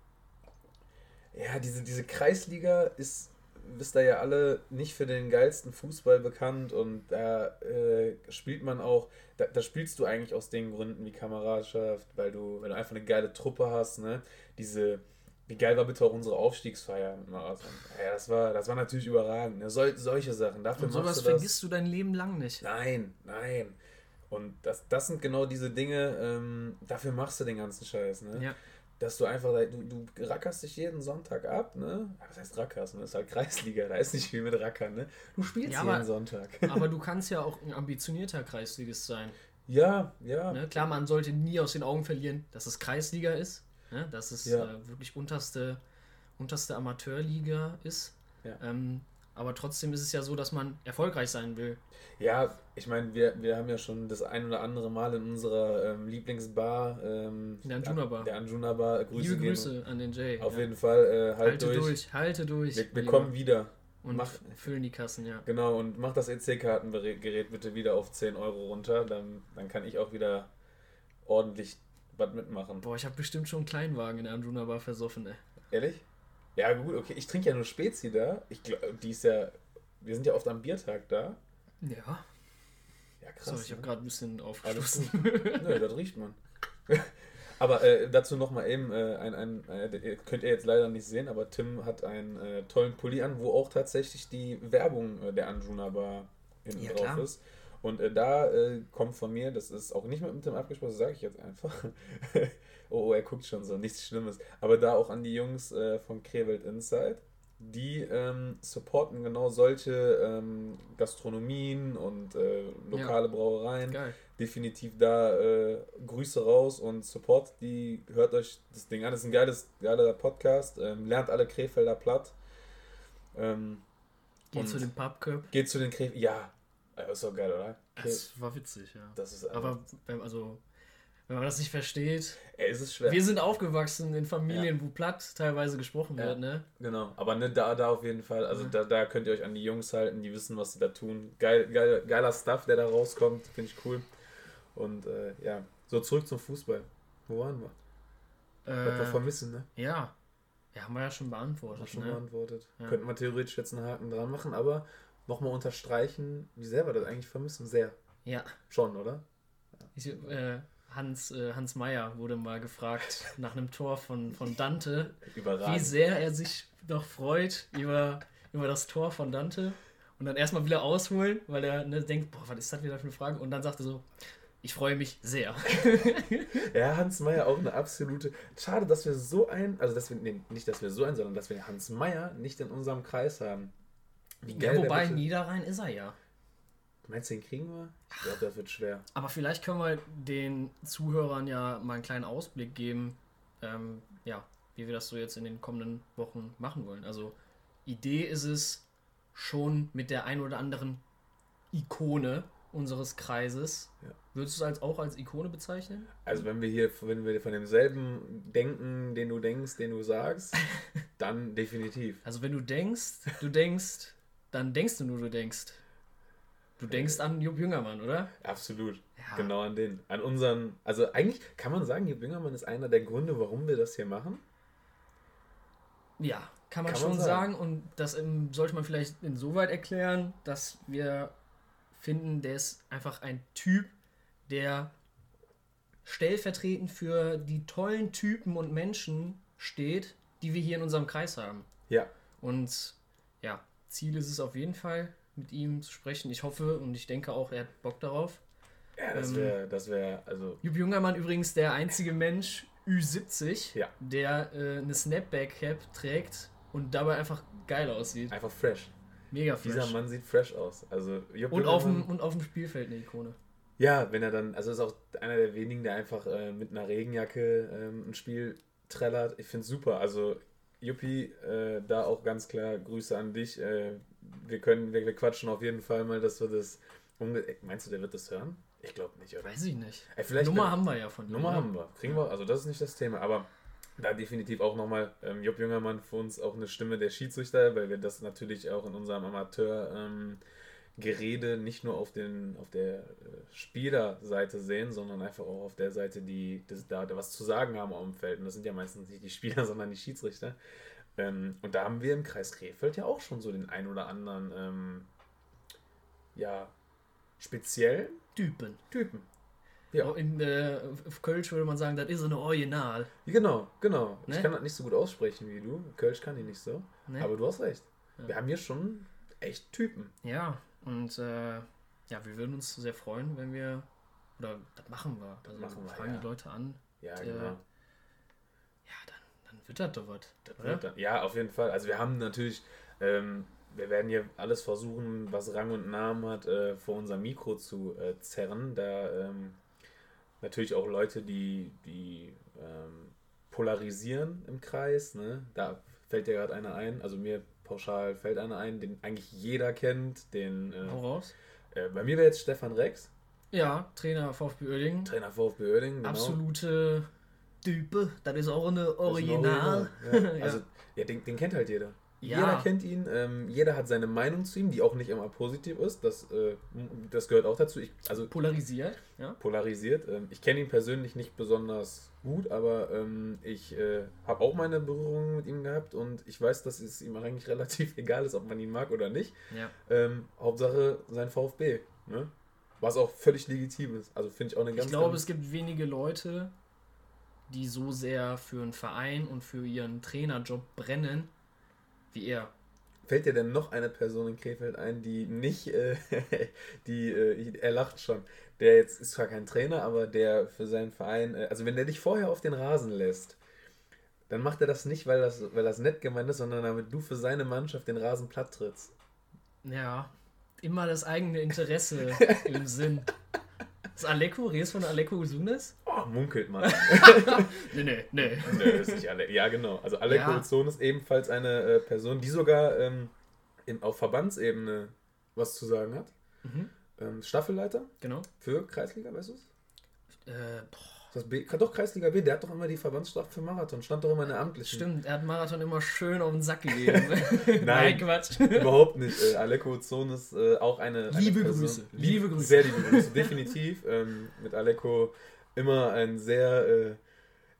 ja, diese, diese Kreisliga ist wisst ihr ja alle nicht für den geilsten Fußball bekannt und da äh, spielt man auch, da, da, spielst du eigentlich aus den Gründen wie Kameradschaft, weil du, wenn du einfach eine geile Truppe hast, ne, diese, wie geil war bitte auch unsere Aufstiegsfeier im Marathon? Ja, das war, das war natürlich überragend. Ne? Sol, solche Sachen. Dafür und sowas du vergisst du dein Leben lang nicht. Nein, nein. Und das, das sind genau diese Dinge, ähm, dafür machst du den ganzen Scheiß. Ne? Ja dass du einfach, du, du rackerst dich jeden Sonntag ab, ne? Was heißt rackerst? Das ist halt Kreisliga, da ist nicht viel mit Rackern, ne? Du spielst ja, jeden aber, Sonntag. (laughs) aber du kannst ja auch ein ambitionierter Kreisligist sein. Ja, ja. Ne? Klar, man sollte nie aus den Augen verlieren, dass es Kreisliga ist, ne? dass es ja. äh, wirklich unterste, unterste Amateurliga ist. Ja. Ähm, aber trotzdem ist es ja so, dass man erfolgreich sein will. Ja, ich meine, wir, wir haben ja schon das ein oder andere Mal in unserer ähm, Lieblingsbar, ähm, der Anjuna Bar, der Anjuna Bar, Grüße, Liebe Grüße an den Jay. Auf ja. jeden Fall, äh, halt halte durch. durch. Halte durch. Wir, wir kommen wieder. Und mach, füllen die Kassen, ja. Genau, und mach das EC-Kartengerät bitte wieder auf 10 Euro runter, dann, dann kann ich auch wieder ordentlich was mitmachen. Boah, ich habe bestimmt schon einen Kleinwagen in der Anjuna Bar versoffen, ey. Ehrlich? Ja, gut, okay. Ich trinke ja nur Spezi da. Ich glaube, die ist ja. Wir sind ja oft am Biertag da. Ja. Ja, krass. So, ich habe ne? gerade ein bisschen aufgeschlossen. Nö, das riecht man. (laughs) aber äh, dazu nochmal eben, äh, ein, ein, äh, könnt ihr jetzt leider nicht sehen, aber Tim hat einen äh, tollen Pulli an, wo auch tatsächlich die Werbung äh, der Anjuna Bar hinten ja, drauf klar. ist. Und äh, da kommt von mir, das ist auch nicht mit dem Tim abgesprochen, das sage ich jetzt einfach. (laughs) oh, er guckt schon so, nichts Schlimmes. Aber da auch an die Jungs von Krewelt Inside die ähm, supporten genau solche ähm, Gastronomien und äh, lokale ja. Brauereien. Geil. Definitiv da äh, Grüße raus und Support die, hört euch das Ding an. Das ist ein geiles, geiler Podcast. Ähm, lernt alle Krefelder platt. Ähm, geht zu den Pubcup. Geht zu den Krefelder. Ja, das ist doch geil, oder? Das war witzig, ja. Das ist Aber also wenn man das nicht versteht. Ey, es ist schwer. Wir sind aufgewachsen in Familien, ja. wo platt teilweise gesprochen ja. wird, ne? Genau, aber ne, da, da auf jeden Fall. Also ja. da, da könnt ihr euch an die Jungs halten, die wissen, was sie da tun. Geil, geil, geiler Stuff, der da rauskommt, finde ich cool. Und äh, ja, so zurück zum Fußball. Wo waren wir? Äh, was wir vermissen, ne? Ja. Ja, haben wir ja schon beantwortet. Haben schon ne? beantwortet. Könnten wir theoretisch jetzt einen Haken dran machen, aber nochmal unterstreichen, wie sehr wir das eigentlich vermissen. Sehr. Ja. Schon, oder? Ich, äh, Hans, äh, Hans Meyer wurde mal gefragt nach einem Tor von, von Dante, Überragend. wie sehr er sich noch freut über, über das Tor von Dante. Und dann erstmal wieder ausholen, weil er ne, denkt, boah, was ist das wieder für eine Frage? Und dann sagt er so, ich freue mich sehr. (laughs) ja, Hans Meyer auch eine absolute. Schade, dass wir so ein, also dass wir, nee, nicht, dass wir so ein, sondern dass wir Hans Meyer nicht in unserem Kreis haben. Wie geil ja, wobei Niederrhein ist er ja. Meinst du, den kriegen wir? Ich glaube, das wird schwer. Aber vielleicht können wir den Zuhörern ja mal einen kleinen Ausblick geben, ähm, ja, wie wir das so jetzt in den kommenden Wochen machen wollen. Also, Idee ist es schon mit der ein oder anderen Ikone unseres Kreises. Ja. Würdest du es als, auch als Ikone bezeichnen? Also wenn wir hier, wenn wir von demselben denken, den du denkst, den du sagst, (laughs) dann definitiv. Also wenn du denkst, du denkst dann denkst du nur, du denkst. Du denkst an Jupp Jüngermann, oder? Absolut. Ja. Genau an den. An unseren. Also eigentlich kann man sagen, Jupp Jüngermann ist einer der Gründe, warum wir das hier machen. Ja, kann man kann schon man sagen. sagen. Und das sollte man vielleicht insoweit erklären, dass wir finden, der ist einfach ein Typ, der stellvertretend für die tollen Typen und Menschen steht, die wir hier in unserem Kreis haben. Ja. Und Ziel ist es auf jeden Fall, mit ihm zu sprechen. Ich hoffe und ich denke auch, er hat Bock darauf. Ja, das wäre, ähm, das wäre, also. Jupp Jungermann übrigens der einzige Mensch Ü70, ja. der äh, eine Snapback-Cap trägt und dabei einfach geil aussieht. Einfach fresh. Mega fresh. Dieser Mann sieht fresh aus. Also, Jupp und, auf dem, und auf dem Spielfeld eine Ikone. Ja, wenn er dann, also ist auch einer der wenigen, der einfach äh, mit einer Regenjacke ähm, ein Spiel trällert. Ich finde es super. Also Juppie, äh, da auch ganz klar Grüße an dich. Äh, wir können, wir, wir, quatschen auf jeden Fall mal, dass wir das. Meinst du, der wird das hören? Ich glaube nicht, oder? Weiß ich nicht. Ey, vielleicht Nummer haben wir ja von ihm. Nummer haben wir. Kriegen wir, also das ist nicht das Thema, aber da definitiv auch nochmal ähm, Jupp Jüngermann für uns auch eine Stimme der Schiedsrichter, weil wir das natürlich auch in unserem Amateur. Ähm, Gerede nicht nur auf, den, auf der äh, Spielerseite sehen, sondern einfach auch auf der Seite, die das, da was zu sagen haben auf dem Feld. Und das sind ja meistens nicht die Spieler, (laughs) sondern die Schiedsrichter. Ähm, und da haben wir im Kreis Krefeld ja auch schon so den ein oder anderen, ähm, ja, speziell Typen. Typen. Ja. In äh, Kölsch würde man sagen, das ist eine Original. Genau, genau. Ne? Ich kann das nicht so gut aussprechen wie du. Kölsch kann ich nicht so. Ne? Aber du hast recht. Ja. Wir haben hier schon echt Typen. Ja, und äh, ja, wir würden uns sehr freuen, wenn wir, oder das machen wir. Also machen wir, fragen ja. die Leute an. Ja, der, genau. Ja, dann, dann wird das doch was. Ja, auf jeden Fall. Also wir haben natürlich, ähm, wir werden hier alles versuchen, was Rang und Namen hat, äh, vor unser Mikro zu äh, zerren. Da ähm, natürlich auch Leute, die, die ähm, polarisieren im Kreis. Ne? Da fällt ja gerade einer ein. Also mir pauschal fällt einer ein, den eigentlich jeder kennt. Den, äh, raus. Äh, bei mir wäre jetzt Stefan Rex. Ja, Trainer VfB Oerding. Trainer VfB Oerding, genau. Absolute Type, das ist auch eine Original. Ein Original. (laughs) Ja. Also, ja, den, den kennt halt jeder. Ja. Jeder kennt ihn, ähm, jeder hat seine Meinung zu ihm, die auch nicht immer positiv ist. Das, äh, das gehört auch dazu. Ich, also, polarisiert, ja. Polarisiert. Ähm, ich kenne ihn persönlich nicht besonders gut, aber ähm, ich äh, habe auch meine Berührungen mit ihm gehabt und ich weiß, dass es ihm eigentlich (laughs) relativ egal ist, ob man ihn mag oder nicht. Ja. Ähm, Hauptsache sein VfB. Ne? Was auch völlig legitim ist. Also finde ich auch eine ganz. Ich glaube, es gibt wenige Leute, die so sehr für einen Verein und für ihren Trainerjob brennen wie er. Fällt dir denn noch eine Person in Krefeld ein, die nicht, äh, (laughs) die, äh, er lacht schon, der jetzt ist zwar kein Trainer, aber der für seinen Verein, äh, also wenn der dich vorher auf den Rasen lässt, dann macht er das nicht, weil das, weil das nett gemeint ist, sondern damit du für seine Mannschaft den Rasen platt trittst. Ja, immer das eigene Interesse (laughs) im Sinn. Ist Aleko, redest von Aleko Usunes? Munkelt man. (laughs) nee, nee, nee. Nee, ist nicht Ale ja, genau. Also Aleko ja. Usunes ebenfalls eine äh, Person, die sogar ähm, im, auf Verbandsebene was zu sagen hat. Mhm. Ähm, Staffelleiter. Genau. Für Kreisliga, weißt du es? Äh, das B, doch Kreisliga B, der hat doch immer die Verbandsstrafe für Marathon, stand doch immer in der amtlichen. Stimmt, er hat Marathon immer schön auf den Sack gegeben. (laughs) Nein, Nein, (laughs) Quatsch. Überhaupt nicht. Äh, Aleko Zon ist äh, auch eine. Liebe eine Grüße. Liebe Grüße. Sehr liebe Grüße, definitiv. Ähm, mit Aleko immer ein sehr. Äh,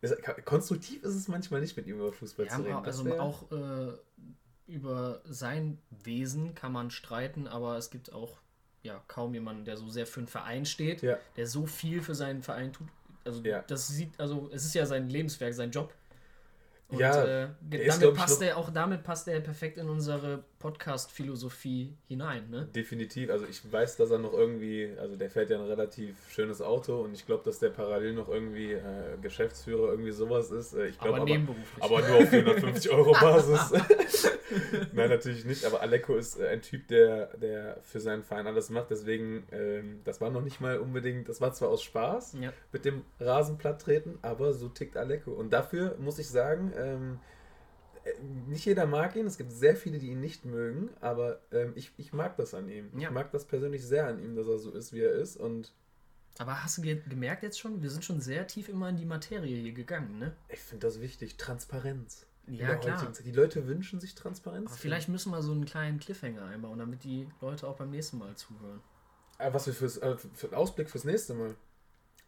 ist, konstruktiv ist es manchmal nicht mit ihm über Fußball ja, zu reden. Also auch äh, über sein Wesen kann man streiten, aber es gibt auch ja, kaum jemanden, der so sehr für einen Verein steht, ja. der so viel für seinen Verein tut also ja. das sieht, also es ist ja sein Lebenswerk, sein Job. Und, ja, äh, damit ist, passt er auch damit passt er perfekt in unsere Podcast-Philosophie hinein, ne? Definitiv. Also ich weiß, dass er noch irgendwie, also der fährt ja ein relativ schönes Auto und ich glaube, dass der parallel noch irgendwie äh, Geschäftsführer irgendwie sowas ist. Äh, ich glaub, aber, aber nebenberuflich. Aber nur auf 450 Euro (laughs) Basis. (laughs) Nein, natürlich nicht. Aber Aleko ist äh, ein Typ, der, der für seinen Verein alles macht. Deswegen, ähm, das war noch nicht mal unbedingt, das war zwar aus Spaß ja. mit dem Rasenplatt treten, aber so tickt Aleko. Und dafür muss ich sagen, ähm, äh, nicht jeder mag ihn, es gibt sehr viele, die ihn nicht mögen, aber ähm, ich, ich mag das an ihm. Ja. Ich mag das persönlich sehr an ihm, dass er so ist, wie er ist. Und aber hast du ge gemerkt jetzt schon, wir sind schon sehr tief immer in die Materie hier gegangen, ne? Ich finde das wichtig. Transparenz. Ja, klar. Die Leute wünschen sich Transparenz. Aber vielleicht müssen wir so einen kleinen Cliffhanger einbauen, damit die Leute auch beim nächsten Mal zuhören. Äh, was wir fürs, äh, für einen Ausblick fürs nächste Mal.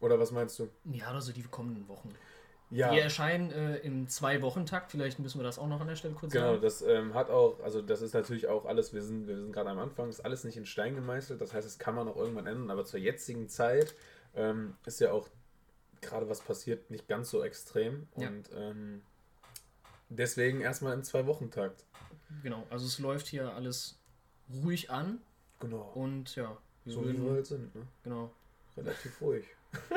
Oder was meinst du? Ja, also die kommenden Wochen. Ja. Die erscheinen äh, im Zwei-Wochen-Takt. Vielleicht müssen wir das auch noch an der Stelle kurz Genau, sagen. das ähm, hat auch, also das ist natürlich auch alles, wir sind, wir sind gerade am Anfang, ist alles nicht in Stein gemeißelt, das heißt, es kann man auch irgendwann ändern, aber zur jetzigen Zeit ähm, ist ja auch gerade was passiert nicht ganz so extrem Ja. und ähm, deswegen erstmal im Zwei-Wochen-Takt. Genau, also es läuft hier alles ruhig an Genau. und ja, wir so wie würden, wir halt sind, ne? genau. Relativ ruhig. (laughs)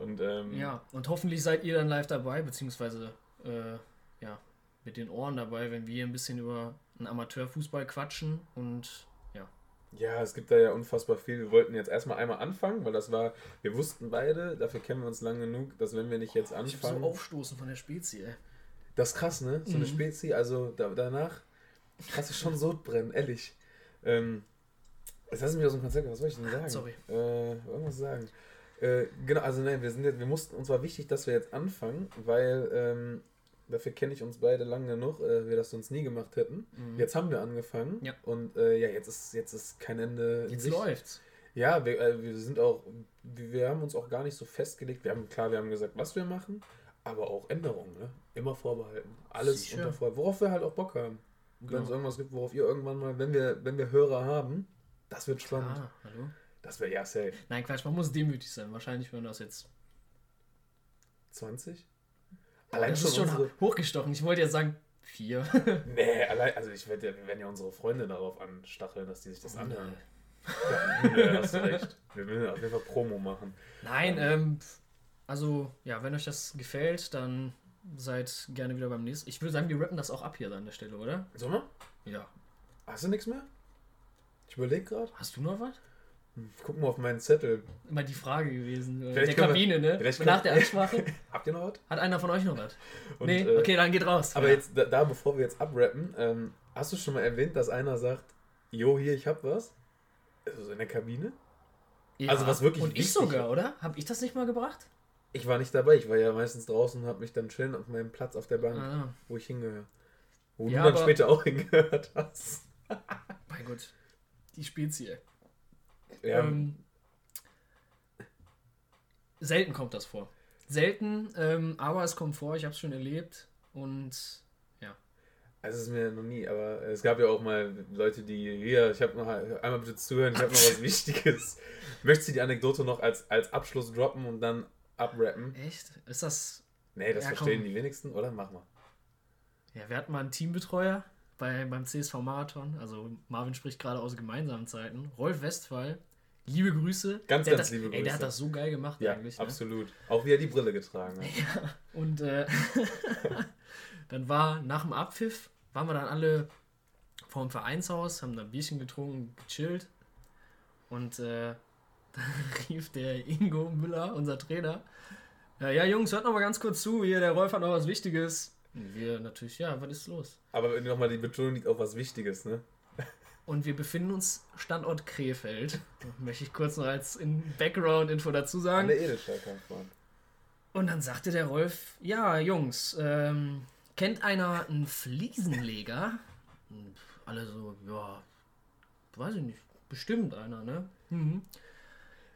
und ähm, Ja, und hoffentlich seid ihr dann live dabei, beziehungsweise äh, ja, mit den Ohren dabei, wenn wir ein bisschen über einen Amateurfußball quatschen und ja, Ja, es gibt da ja unfassbar viel. Wir wollten jetzt erstmal einmal anfangen, weil das war, wir wussten beide, dafür kennen wir uns lang genug, dass wenn wir nicht jetzt ich hab so anfangen. aufstoßen von der Spezie, ey. das ist krass, ne? So eine Mhm. Spezi, also da, danach hast du schon Sodbrennen, ehrlich. Ähm, jetzt lass mich aus dem Konzept, was soll ich denn sagen? Sorry. Äh, irgendwas sagen. Äh, genau, also nein, wir sind jetzt, wir mussten, uns war wichtig, dass wir jetzt anfangen, weil ähm, dafür kenne ich uns beide lang genug, äh, wir das sonst nie gemacht hätten. Mhm. Jetzt haben wir angefangen Ja. und äh, ja, jetzt ist, jetzt ist kein Ende. Jetzt Sicht. läuft's. Ja, wir, äh, wir sind auch, wir, haben uns auch gar nicht so festgelegt. Wir haben, klar, wir haben gesagt, was wir machen, aber auch Änderungen, ne? Immer vorbehalten. Alles Sicher. unter Vor, worauf wir halt auch Bock haben. Wenn Genau. es irgendwas gibt, worauf ihr irgendwann mal, wenn wir, wenn wir Hörer haben, das wird spannend. Ah, hallo? Das wäre ja safe. Nein, Quatsch, man muss demütig sein. Wahrscheinlich hören das jetzt. 20? Allein das ist schon hochgestochen. Ich wollte jetzt sagen, vier. (laughs) Nee, allein, also ich werde ja, wir werden ja unsere Freunde darauf anstacheln, dass die sich das anhören. Nee. Ja, nee, hast du recht. Wir müssen auf jeden Fall Promo machen. Nein, ähm, also, ja, wenn euch das gefällt, dann seid gerne wieder beim nächsten. Ich würde sagen, wir rappen das auch ab hier an der Stelle, oder? Sollen wir? Ja. Hast du nichts mehr? Ich überlege gerade. Hast du noch was? Guck mal auf meinen Zettel. Immer die Frage gewesen. äh, Vielleicht der wir- Kabine, ne? vielleicht Nach können- der Ansprache. (laughs) Habt ihr noch was? Hat einer von euch noch was? Und, nee, äh, okay, dann geht raus. Aber Ja. jetzt, da, da bevor wir jetzt abrappen, ähm, hast du schon mal erwähnt, dass einer sagt, Jo, hier, ich hab was? Also so in der Kabine? Ja. also was wirklich Und ich sogar, oder? Hab ich das nicht mal gebracht? Ich war nicht dabei, ich war ja meistens draußen und hab mich dann schön auf meinem Platz auf der Bank, Ah, wo ich hingehöre. Wo Ja, du dann später auch (laughs) hingehört hast. mein Gott. Die Spezie. Ja, Ähm, selten kommt das vor. Selten, ähm, aber es kommt vor, ich habe es schon erlebt. Und also es ist mir noch nie, aber es gab ja auch mal Leute, die, hier, ich habe noch, einmal bitte zuhören, ich habe noch was (laughs) Wichtiges. Möchtest du die Anekdote noch als, als Abschluss droppen und dann abrappen? echt? Ist das. Nee, das Ja, verstehen komm. die wenigsten, oder? Mach mal. Ja, wir hatten mal einen Teambetreuer bei, beim CSV Marathon. Also Marvin spricht gerade aus gemeinsamen Zeiten. Rolf Westphal. Liebe Grüße. Ganz, der ganz das, liebe Ey, der Grüße. hat das so geil gemacht Ja, eigentlich. Ne? absolut. Auch wie er die Brille getragen hat. Und äh, (laughs) dann war nach dem Abpfiff, waren wir dann alle vorm Vereinshaus, haben da ein Bierchen getrunken, gechillt. Und äh, (laughs) dann rief der Ingo Müller, unser Trainer, ja, ja Jungs, hört noch mal ganz kurz zu, hier, der Rolf hat noch was Wichtiges. Und wir natürlich, ja, was ist los? Aber nochmal die Betonung liegt auf was Wichtiges, ne? Und wir befinden uns Standort Krefeld. Möchte ich kurz noch als in Background-Info dazu sagen. der Edelstahlkampfbahn. Und dann sagte der Rolf, ja, Jungs, ähm, kennt einer einen Fliesenleger? Und alle so, ja, weiß ich nicht, bestimmt einer, ne? Mhm.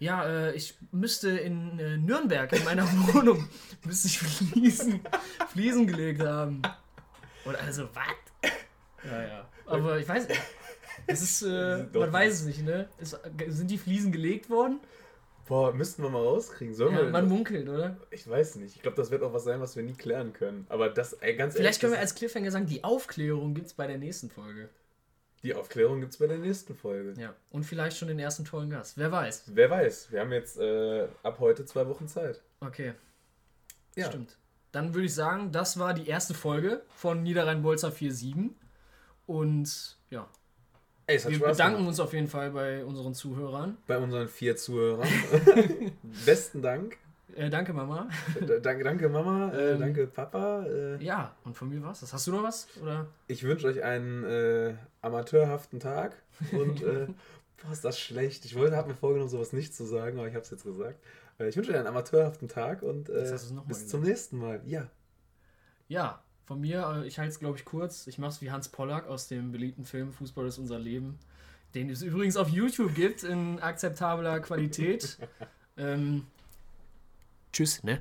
Ja, äh, ich müsste in äh, Nürnberg in meiner (laughs) Wohnung müsste ich Fliesen, Fliesen gelegt haben. Und alle so, was? Ja, ja. Aber ich weiß nicht. Es ist, (laughs) äh, man weiß es nicht, ne? Es, sind die Fliesen gelegt worden? Boah, müssten wir mal rauskriegen. Sollen Ja, wir man munkelt, oder? Ich weiß nicht. Ich glaube, das wird auch was sein, was wir nie klären können. Aber das, ey, ganz Vielleicht können wir als Cliffhanger sagen, die Aufklärung gibt es bei der nächsten Folge. ist- die Aufklärung gibt es bei der nächsten Folge. Ja. Und vielleicht schon den ersten tollen Gast. Wer weiß. Wer weiß. Wir haben jetzt äh, ab heute zwei Wochen Zeit. Okay, Ja. stimmt. Dann würde ich sagen, das war die erste Folge von Niederrhein-Bolzer 4.7. Und ja, Ey, wir bedanken uns auf jeden Fall bei unseren Zuhörern. bei unseren vier Zuhörern. (laughs) Besten Dank. Äh, danke, Mama. Danke, danke Mama. Äh, Ähm. danke, Papa. Äh, Ja, und von mir was? Das hast du noch was? Oder? Ich wünsche euch einen äh, amateurhaften Tag und äh, (laughs) boah, ist das schlecht. Ich wollte, habe mir vorgenommen, sowas nicht zu sagen, aber ich habe es jetzt gesagt. Äh, ich wünsche euch einen amateurhaften Tag und bis gesagt. zum nächsten Mal. Ja. Ja, von mir, äh, ich halte es glaube ich kurz. Ich mache es wie Hans Pollack aus dem beliebten Film Fußball ist unser Leben, den es übrigens auf YouTube gibt in akzeptabler Qualität. (laughs) ähm, tschüss, ne?